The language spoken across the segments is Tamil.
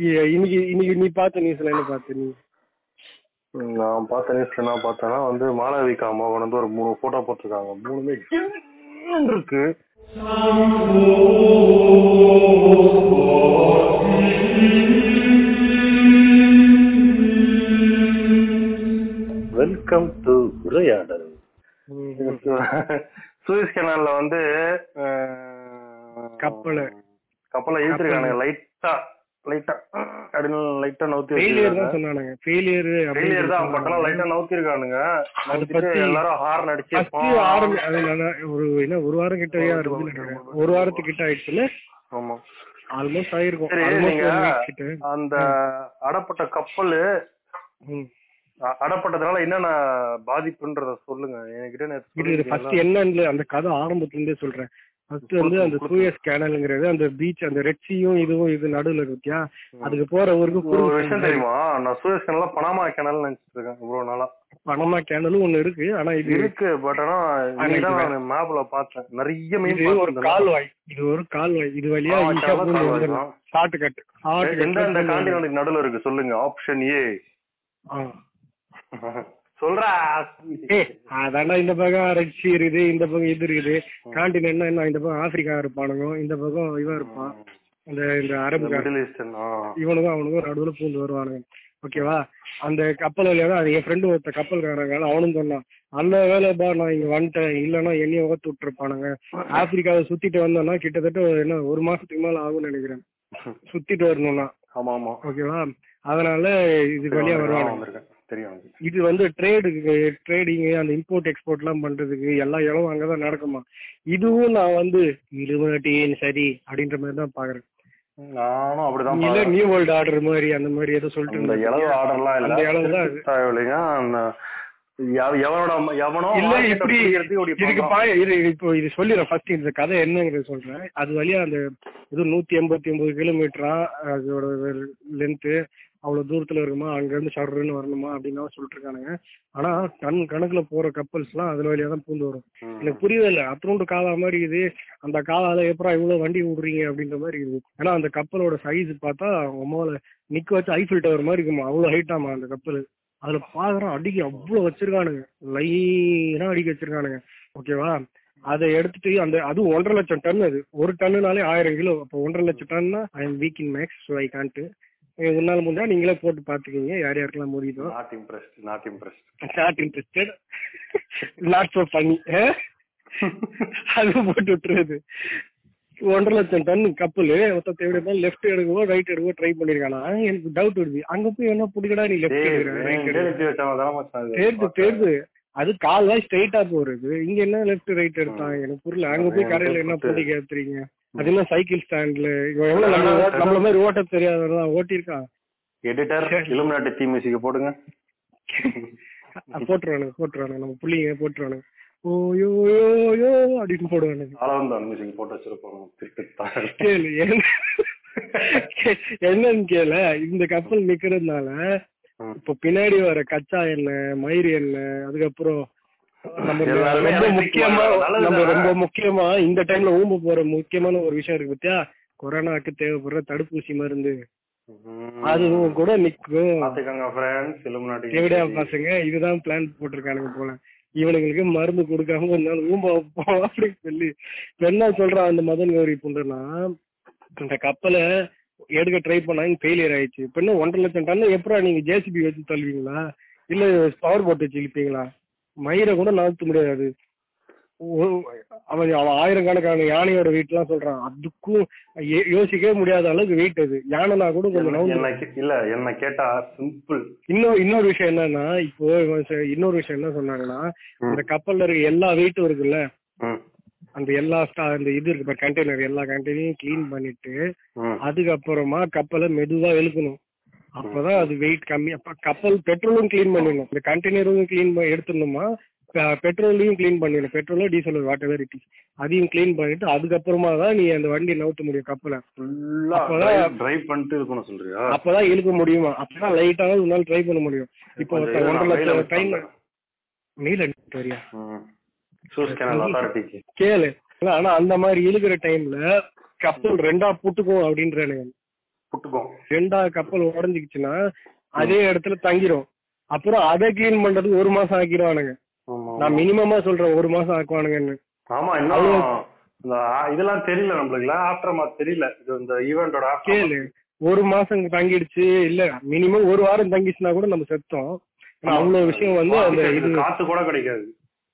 இ- இன்னைக்கு இன்னைக்கு நீ பார்த்த நியூஸ்ல என்ன பார்த்த நீ? நான் பார்த்த நியூஸ் என்ன பார்த்தேன்னா வந்து மாளவிகா மோகன் வந்து ஒரு மூணு போட்டோ போட்டிருக்காங்க. மூணுமே இருக்கு. Welcome to Uraiyadal. சூயஸ் கனால்ல வந்து கப்பலை. கப்பலை இழுத்துருக்கானுங்க லைட்டா லைட்டா அப்படின்னு லைட்டா நவுத்தி ஃபெயிலியர் வச்சிருக்காங்க. தான் சொன்னானுங்க. ஃபெயிலியர் ஃபெயிலியர் தான் பட்டெல்லாம் லைட்டா நவுத்திட்டு பத்தி எல்லாரும் ஹார்ன் அடிச்சு ஆரம்பி அது ஒரு என்ன ஒரு வாரம் நினைக்கிறேன். ஒரு வாரத்துக்கிட்ட ஆயிடுச்சுல? ஆமா. ஆல்மோஸ்ட் ஆயிருக்கும். கிட்ட. அந்த அடப்பட்ட கப்பல். அடப்பட்டதுனால என்னென்ன பாதிப்புன்றத சொல்லுங்க. என்கிட்ட? என்னன்னு அந்த கதை ஆரம்பத்துல இருந்தே சொல்றேன். ஃபர்ஸ்ட் வந்து அந்த சூயஸ் கேனல்ங்கிறது அந்த பீச் அந்த ரெட் சீயும் இதுவும் இது நடுவுல இருக்கியா அதுக்கு போற ஊருக்கு ஒரு விஷயம் தெரியுமா? நான் சூயஸ் கனல்ல பனாமா கனல் நினைச்சிட்டு இருக்கேன் இவ்வளவு நாளா. பனமா கேனலும் ஒண்ணு இருக்கு ஆனா இது இருக்கு பட் ஆனா. நான் மேப்ல பார்த்தேன் நிறைய மீன் ஒரு. கால்வாய். இது ஒரு கால்வாய். இது வழியா. ஷார்ட் கட் ஷார்ட் எந்த கட் காண்டினென்ட் நடுவுல இருக்கு சொல்லுங்க. ஆப்ஷன் ஏ சொல்றா. ஏய் அதாண்டா இந்த பக்கம் ரஷ்யா இருக்குது இந்த பக்கம் இது இருக்குது. காண்டினென்ட்னா என்ன இந்த பக்கம் ஆப்பிரிக்கா இருப்பானுங்க இந்த பக்கம் இவன் இருப்பான் அந்த இந்த ஈஸ்டர்ன் இவனுக்கும் அவனுக்கும் நடுவுல பூந்து வருவானுங்க. ஓகேவா அந்த கப்பல் வழியா தான் அது என் ஃப்ரெண்டு ஒருத்த கப்பல்காரங்க அவனும் சொன்னான் அந்த வேலை பா நான் இங்க வந்துட்டேன். இல்லைன்னா என்னையும் உகத்து விட்டுருப்பானுங்க. ஆப்பிரிக்காவை சுத்திட்டு வந்தோம்னா கிட்டத்தட்ட என்ன ஒரு மாசத்துக்கு மேல ஆகும்னு நினைக்கிறேன். சுத்திட்டு வரணும்னா. ஆமா ஆமா. ஓகேவா அதனால இதுக்கு வழியா வருவானுங்க. தெரியும். இது வந்து ட்ரேடுக்கு ட்ரேடிங் அந்த இம்போர்ட் எக்ஸ்போர்ட் எல்லாம் பண்றதுக்கு எல்லா இடமும் அங்கதான் நடக்குமா இதுவும் நான் வந்து இலுமினாட்டியின் சரி அப்படின்ற மாதிரி தான் பாக்குறேன் நானும் அப்படிதான் இல்ல. நியூ வேர்ல்டு ஆர்டர் மாதிரி அந்த மாதிரி ஏதோ சொல்லிட்டு இந்த. இளவு ஆர்டர்லாம் இல்ல தான் எவனோட எவனோ இல்ல இப்படி இதுக்கு இது இப்போ இது சொல்லிடுறேன் ஃபர்ஸ்ட் இந்த கதை என்னங்கிறது சொல்றேன் அது வழியா அந்த இது நூத்தி எண்பத்தி ஒன்பது கிலோமீட்டரா அதோட லென்த் அவ்வளவு தூரத்துல இருக்குமா? அங்க இருந்து ஷர்ருன்னு வரணுமா? அப்படின்னு சொல்லிட்டு இருக்கானுங்க ஆனா டன் கணக்குல போற கப்பல்ஸ் எல்லாம் அதுல வழியா தான் பூந்து வரும். எனக்கு புரியவே இல்லை. அத்தனோண்டு காலா மாதிரி இது. அந்த காலால எப்பறம் இவ்வளவு வண்டி விடுறீங்க அப்படின்ற மாதிரி இருக்குது. ஏன்னா அந்த கப்பலோட சைஸ் பார்த்தா உமால நிக்க வச்சு ஐஃபில் டவர் மாதிரி இருக்குமா? அவ்வளவு ஹைட்டாமா அந்த கப்பல் அதுல பாக்குறோம் அடிக்க அவ்வளவு வச்சிருக்கானுங்க. லைனா அடிக்க வச்சிருக்கானுங்க. ஓகேவா அதை எடுத்துட்டு அந்த அது ஒன்றரை லட்சம் டன் அது. ஒரு டன்னுனாலே ஆயிரம் கிலோ. அப்போ ஒன்றரை லட்சம் டன்னா I am weak in maths so I can't உன்னால முடிஞ்சா நீங்களே போட்டு பாத்துக்கீங்க யார் யாருக்கெல்லாம் முடியுதோ Not impressed, not impressed. Not interested not so பண்ணி அது போட்டு விட்டுருது ஒன்றரை லட்சம் டன் கப்பல் மொத்தத்தை எப்படி லெஃப்ட் எடுக்கவோ ரைட் எடுக்கவோ ட்ரை பண்ணிருக்கானா? எனக்கு டவுட் வருது. அங்க போய் என்ன புடிக்கடா நீ லெஃப்ட் எடுக்கிற. தேர்து தேர்து அது கால்வாய் ஸ்ட்ரைட்டா போறது. இங்க என்ன லெஃப்ட் ரைட் எடுத்தாங்க எனக்கு புரியல. அங்க போய் கரையில என்ன போட்டி கேத்துறீங்க அது என்ன சைக்கிள் ஸ்டாண்ட்ல இவன் எவ்வளவு நம்ம நம்மள மாதிரி ஓட்ட தெரியாதவன் ஓட்டிருக்கான் எடிட்டர் இலுமினாட்டி தீ மியூசிக் போடுங்க. போட்டுருவானுங்க போட்டுருவானுங்க. நம்ம புள்ளிங்க போட்டுருவானுங்க. ஓ யோ யோ யோ அப்படின்னு போடுவானுங்க. அளவந்தான் மியூசிக் போட்டு வச்சிருப்போம் திருப்பி கேளு என்ன- என்னன்னு கேளு. இந்த கப்பல் நிக்கிறதுனால இப்ப பின்னாடி வர கச்சா எண்ணெய் மயிர் எண்ணெய் அதுக்கப்புறம் ரொம்ப முக்கியமா நம்ம? ரொம்ப முக்கியமா இந்த டைம்ல ஊம்ப போற முக்கியமான ஒரு விஷயம் இருக்கு பத்தியா? கொரோனாக்கு தேவைப்படுற தடுப்பூசி மருந்து. அதுவும் கூட நிக்கும். பசங்க இதுதான் பிளான் போட்டிருக்கானுங்க போல. இவனுங்களுக்கு மருந்து கொடுக்காம கொஞ்ச நாள் ஊம்ப அப்படின்னு சொல்லி என்ன சொல்றான் அந்த மதன் கௌரி புண்டனா? இந்த கப்பலை எடுக்க ட்ரை பண்ணாங்க ஃபெயிலியர் ஆயிடுச்சு. இப்ப என்ன ஒன்றரை லட்சம் டன் எப்படா நீங்க ஜேசிபி வச்சு தள்ளுவீங்களா? இல்ல பவர் போட் வச்சு இழுப்பீங்களா? மயிரை கூட நகர்த்த முடியாது. அவன் அவன் ஆயிரக்கணக்கான யானையோட வெயிட் எல்லாம் சொல்றான். அதுக்கும் யோசிக்கவே முடியாத அளவுக்கு வெயிட் அது. யானைனா கூட கொஞ்சம் இல்ல என்ன கேட்டா சிம்பிள் இன்னொரு இன்னொரு விஷயம் என்னன்னா இப்போ இன்னொரு விஷயம் என்ன சொன்னாங்கன்னா இந்த கப்பல்ல இருக்க எல்லா வெயிட்டும் இருக்குல்ல? அந்த எல்லா ஸ்டா அந்த இது இருக்கு கண்டெய்னர் எல்லா கண்டெய்னரையும் க்ளீன் பண்ணிட்டு அதுக்கப்புறமா கப்பலை மெதுவா இழுக்கணும். அப்பதான் அது வெயிட் கம்மி. அப்ப கப்பல் பெட்ரோலும் க்ளீன் பண்ணிடணும். இந்த கண்டெய்னரும் க்ளீன் எடுத்துடணுமா? பெட்ரோலையும் க்ளீன் பண்ணிடணும். பெட்ரோலோ டீசல் வாட் எவர் இட் அதையும் க்ளீன் பண்ணிட்டு அதுக்கப்புறமா தான் நீ அந்த வண்டி நவுத்த முடியும் கப்பலை அப்பதான் டிரைவ் பண்ணிட்டு இருக்கணும் சொல்றியா? அப்பதான் இழுக்க முடியுமா? அப்பதான் லைட்டாக உன்னால ட்ரை பண்ண முடியும். இப்போ ஒன்றரை லட்சம் டைம் அனுப்பிட்டு வரியா? கேளு. ஆனா அந்த மாதிரி இழுக்கிற டைம்ல கப்பல் ரெண்டா புட்டுக்கும் அப்படின்றானுங்க. புட்டுக்கும். ரெண்டாவது கப்பல் உடஞ்சிக்கிச்சுன்னா அதே இடத்துல தங்கிரும். அப்புறம் அதை கிளீன் பண்றதுக்கு ஒரு மாசம் ஆக்கிடுவானுங்க நான் மினிமமா சொல்றேன் ஒரு மாசம் ஆக்குவானுங்கன்னு. ஆமா இன்னும் இதெல்லாம் தெரியல நம்மளுக்கு ஆஃப்டர் மாத் தெரியல. இது இந்த ஈவெண்டோட கேளு. ஒரு மாசம் தங்கிடுச்சு இல்ல மினிமம் ஒரு வாரம் தங்கிச்சுன்னா கூட நம்ம செத்தோம். அவ்வளவு விஷயம் வந்து அந்த இது காத்து கூட கிடைக்காது.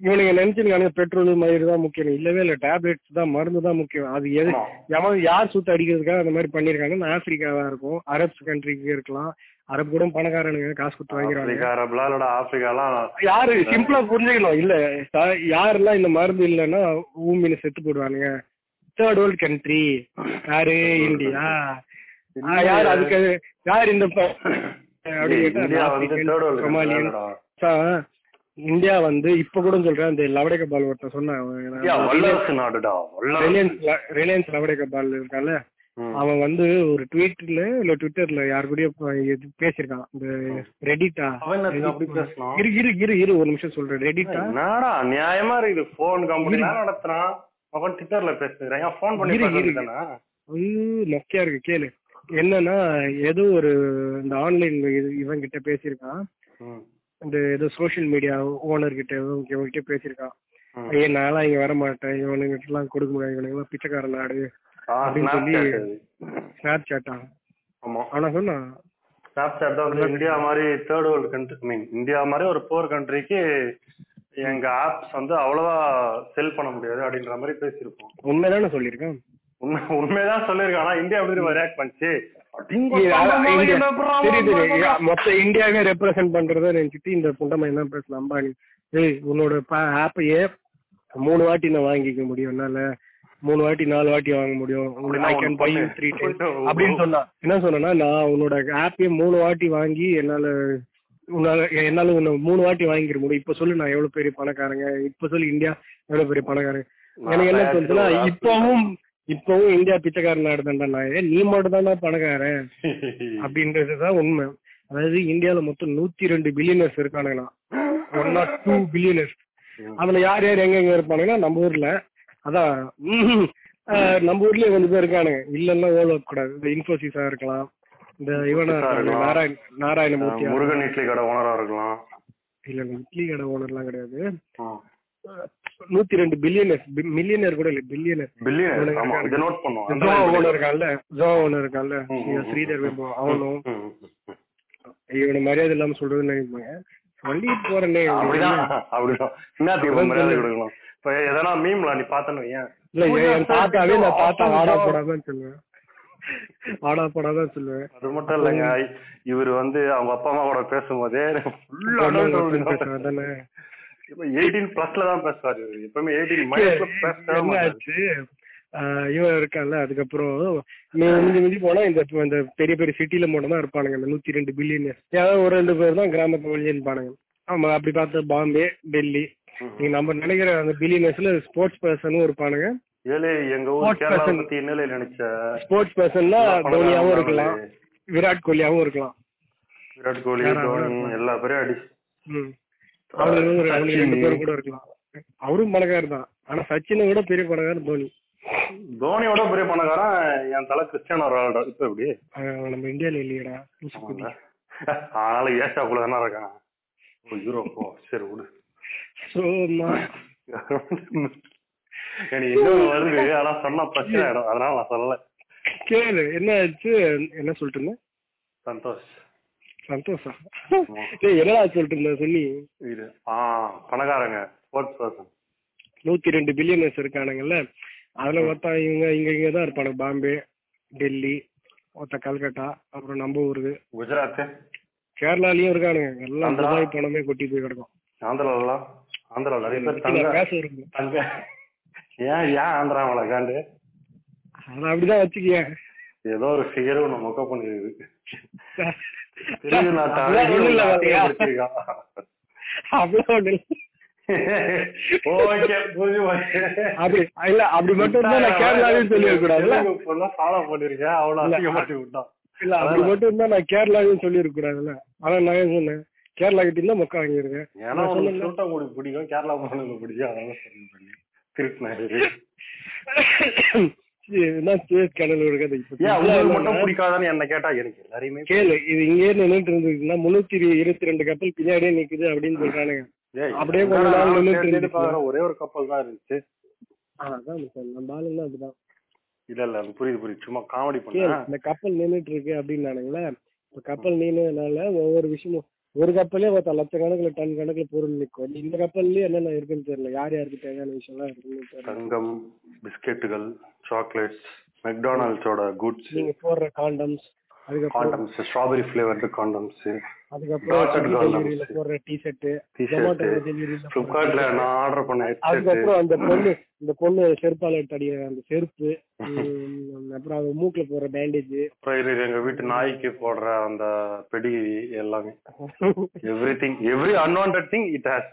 இவனுங்க நினைச்சிருக்கானுங்க பெட்ரோல் மயிறு தான் முக்கியம். இல்லவே இல்ல டேப்லெட்ஸ் தான் மருந்து தான் முக்கியம். அது எது. எவன் யார் சுத்த அடிக்கிறதுக்காக அந்த மாதிரி பண்ணிருக்காங்கன்னு ஆப்பிரிக்காவா இருக்கும். அரப்ஸ் கண்ட்ரிக்கு இருக்கலாம். அரபு கூட பணக்காரனுங்க காசு கொடுத்து வாங்கிறாங்க ஆப்பிரிக்கா அரபுலா இல்லடா ஆப்பிரிக்காலாம் யாரு? சிம்பிளா புரிஞ்சுக்கணும். இல்ல யாரெல்லாம் இந்த மருந்து இல்லைன்னா ஊமின்னு செத்து போடுவானுங்க. தேர்ட் வேர்ல்ட் கண்ட்ரி யாரு? இந்தியா. யார் அதுக்கு யார் இந்த கேட்டா இந்தியா வந்து இப்ப கூட சொல்றேன் இந்த லவடேக பால் ஒருத்தன் சொன்னான். ரிலையன்ஸ் ரிலையன்ஸ் லவடேக பால் இருக்கான்ல ம். அவன் வந்து ஒரு ட்வீட்ல இல்ல ட்விட்டர்ல யார் கூடயோ ப- இது பேசியிருக்கான். இந்த ரெடிட்டா இரு இரு இரு இரு ஒரு நிமிஷம் சொல்றேன். ரெடிட்டா நியாயமா இருக்குது போன் கம்பெனி நடத்துறான். அவன் ட்விட்டர்ல பேசுறேன். போன் பண்ணி மொக்கையா இருக்கு கேளு. என்னன்னா ஏதோ ஒரு இந்த ஆன்லைன் இவன் கிட்ட பேசியிருக்கான். இந்த ஏதோ சோஷியல் மீடியா ஓனர் கிட்ட ஏதோ இவன் கிட்ட பேசியிருக்கான். ஐயா நான்லாம் இங்க வர மாட்டேன் இவனுங்கிட்ட எல்லாம் கொடுக்க முடியாது. இவனுங்க எல்லாம் பிச்சைக்கார நாடு. அப்படின்னு சொல்லி-. ஸ்னாப் சாட்டா ஆமா. ஆனா சொன்னான் Snapchat தான் வந்து இந்தியா மாதிரி third world country mean India மாதிரி ஒரு போர் கண்ட்ரிக்கு எங்க ஆப்ஸ் வந்து அவ்வளவா செல் பண்ண முடியாது அப்படின்ற மாதிரி பேசியிருப்போம். உண்மைதானே சொல்லியிருக்கான்? உண்மை உண்மைதான் சொல்லியிருக்கான். ஆனா இந்தியா எப்படி ரியாக்ட் பண்ணிச்சு? மொத்த இந்தியாவே ரெப்ரசென்ட் பண்றத நினைச்சிட்டு இந்த புண்டமை என்ன பேசலாம் அம்பானி ஏய் உன்னோட ஆப்பையே மூணு வாட்டி நான் வாங்கிக்க முடியும். என்னால மூணு வாட்டி நாலு வாட்டி வாங்க முடியும். அப்படின்னா சொன்னா என்ன சொன்னா நான் உன்னோட ஆப்பையே மூணு வாட்டி வாங்கி என்னால உன்னால என்னால உன்னை மூணு வாட்டி வாங்கிக்க முடியும். இப்ப சொல்லு நான் எவ்வளவு பெரிய பணக்காரங்க. இப்ப சொல்லு இந்தியா எவ்வளவு பெரிய பணக்காரங்க. எனக்கு என்ன தோணுச்சுன்னா இப்பவும் இப்பவும் இந்தியா பிச்சைக்கார நாடு தான்டா நீ மட்டும் தானே பணக்காரன். அப்படின்றதுதான் உண்மை. அதாவது இந்தியால மொத்தம் நூத்தி ரெண்டு பில்லியனர்ஸ் இருக்கானுங்களா ஒன் நாட் டூ பில்லியனர்ஸ் அதுல யார் யார் எங்க எங்க இருப்பானுங்கன்னா நம்ம ஊர்ல. அதான் நம்ம ஊர்லயே கொஞ்சம் பேர் இருக்கானுங்க. இல்லன்னா ஓல கூடாது இந்த இன்ஃபோசிஸா இருக்கலாம். இந்த இவனா. நாராயண நாராயணமூர்த்தியா முருகன் இட்லி கடை ஓனரா இருக்கலாம். இல்ல இட்லி கடை ஓனர்லாம் கிடையாது ம். நூத்தி ரெண்டு பில்லியனர் மில்லியனர் கூட இல்ல பில்லியனர் ஓனர் இருக்கான்ல ஜோ ஓனர் இருக்கான்ல. ஸ்ரீதர் வெம்போ அவனும். இவனை மரியாதை இல்லாம சொல்றதுன்னு நினைப்பாங்க சொல்லிட்டு போறேனே அப்படிதான் அப்படிதான். இப்ப மரியாதை கொடுக்கணும்? இப்ப எதனா மீம்ல நீ வையேன். இல்ல என் தாத்தாவே நான் தாத்தா ஆடா போடாதான் சொல்லுவேன். ஆடா போடாதான் சொல்லுவேன். அது மட்டும் இல்லைங்க இவர் வந்து அவங்க அப்பா அம்மா கூட பேசும்போதே எயிட்டீன் பிளஸ்ல தான் பேசுவாரு இவரு. எப்பவுமே எயிட்டீன் மைனஸ்ல இவன் இருக்கான்ல அதுக்கப்புறம் நீ மிஞ்சி மிஞ்சி போனா இந்த இந்த பெரிய பெரிய சிட்டில மட்டும் தான் இருப்பானுங்க இந்த நூத்தி ரெண்டு பில்லியன் ஏதாவது ஒரு ரெண்டு பேர் தான் கிராமத்து ஆமா அப்படி பார்த்தா பாம்பே டெல்லி. நீங்க நம்ம நினைக்கிற அந்த பில்லியனர்ஸ்ல ஸ்போர்ட்ஸ் பர்சனும் இருப்பானுங்க. ஸ்போர்ட்ஸ் பர்சன்னா தோனியாவும் தான் இருக்கலாம். விராட் கோலியாவும் இருக்கலாம். விராட் கோலி. எல்லா பேரும் அடி. அவனுக்கு ஒரு அவனுக்கு ரெண்டு சச்சின். பேரும் கூட இருக்கலாம். அவரும் பணக்காரர் தான். ஆனா சச்சினை விட பெரிய பணக்காரர் தோனி. தோனியோட பெரிய பணக்காரன் என் தலை கிறிஸ்டியானோ ரொனால்டோ. இப்ப எப்படி? நம்ம இந்தியால இல்லையடா. ஆளு ஏஷாக்குள்ள தானே இருக்கான். யூரோப்போ சரி விடு. எனக்கு வருது ஆனா சொன்னா பிரச்சனை ஆயிடும். அதனால நான் சொல்லல. கேளு என்ன ஆச்சு? என்ன சொல்லிட்டு இருந்தேன் சந்தோஷ். சந்தோஷம். ஏய் என்னடா சொல்லிட்டு இருந்த சொல்லி. இது ஆ பணக்காரங்க ஸ்போர்ட்ஸ் பர்சன் நூத்தி ரெண்டு பில்லியனர்ஸ் இருக்கானுங்கல்ல. அதுல மொத்தம் இவங்க இங்க இங்க தான் இருப்பானுங்க பாம்பே டெல்லி மொத்த கல்கட்டா அப்புறம் நம்ம ஊருக்கு. குஜராத். கேரளாலயும் இருக்கானுங்க. எல்லாம்? துபாய் பணமே கொட்டி போய் கிடக்கும். ஆந்திராலாம் ஆந்திரா நிறைய பேர் தங்க பேச விரும்புறேன் தங்க ஏன் ஏன் ஆந்திரா வளர்க்காண்டு அதை அப்படிதான் வச்சுக்கிய ஏதோ ஒரு ஃபிகர் ஒண்ணு மொக்க பண்ணிருக்கு இல்ல அப்படி மட்டும் நான் கேரளாவையும் சொல்லிட கூடாதுல்ல ஃபாலோ பண்ணிருக்கேன். அவ்வளவு விட்டான் இல்ல அப்படி மட்டும் இருந்தா நான் கேரளாவையும் சொல்லிருக்க கூடாதுல்ல ஆனா நான் சொன்னேன்? கேரளா கிட்ட இருந்தா மொக்க வாங்கியிருக்கேன் ஏன்னா. சூட்டங்குடி பிடிக்கும். கேரளா பொண்ணுங்க பிடிக்கும். பண்ணி திருட்டினாரு என்ன கேட்டா எனக்கு எல்லாரையுமே கேளு இது இங்கே நின்னுட்டு இருந்ததுன்னா முன்னூத்தி இருபத்தி ரெண்டு கப்பல் பின்னாடியே நிக்குது அப்படின்னு சொல்றானுங்க. அப்படியே கொஞ்ச நாள் ஒரே ஒரு கப்பல் தான் இருந்துச்சு. அதான் நம்ம ஆளுங்க அப்படிதான் இல்ல இல்ல புரியுது புரியுது. சும்மா காமெடி கேளு பண்ணேன் இந்த கப்பல் நின்னுட்டு இருக்கு அப்படின்னானுங்களே இப்ப கப்பல் நின்னதுனால ஒவ்வொரு விஷயமும் ஒரு கப்பலே ஒருத்த லட்சக்கணக்குல டன் கணக்குல பொருள் நிக்கும். இந்த கப்பல்லயே என்னென்ன இருக்குன்னு தெரியல. யார் யாருக்கு தேவையான விஷயம்லாம் இருக்குன்னு தெரியல. தங்கம் பிஸ்கெட்டுகள் சாக்லேட்ஸ் மெக்டானல்ட்ஸோட குட்ஸ் நீங்க போடுற condoms condoms strawberry flavoured condoms அதுக்கப்புறம் போடுற டி ஷர்ட் ஃபிளிப்கார்ட்ல நான் ஆர்டர் பண்ண அதுக்கப்புறம் அந்த பொண்ணு இந்த பொண்ணு செருப்பால அடிக்கிற அந்த செருப்பு. அப்புறம் அவ மூக்குல போடுற பேண்டேஜ் அப்புறம் எங்க வீட்டு நாய்க்கு போடுற அந்த பெடி எல்லாமே. Everything every unwanted thing it has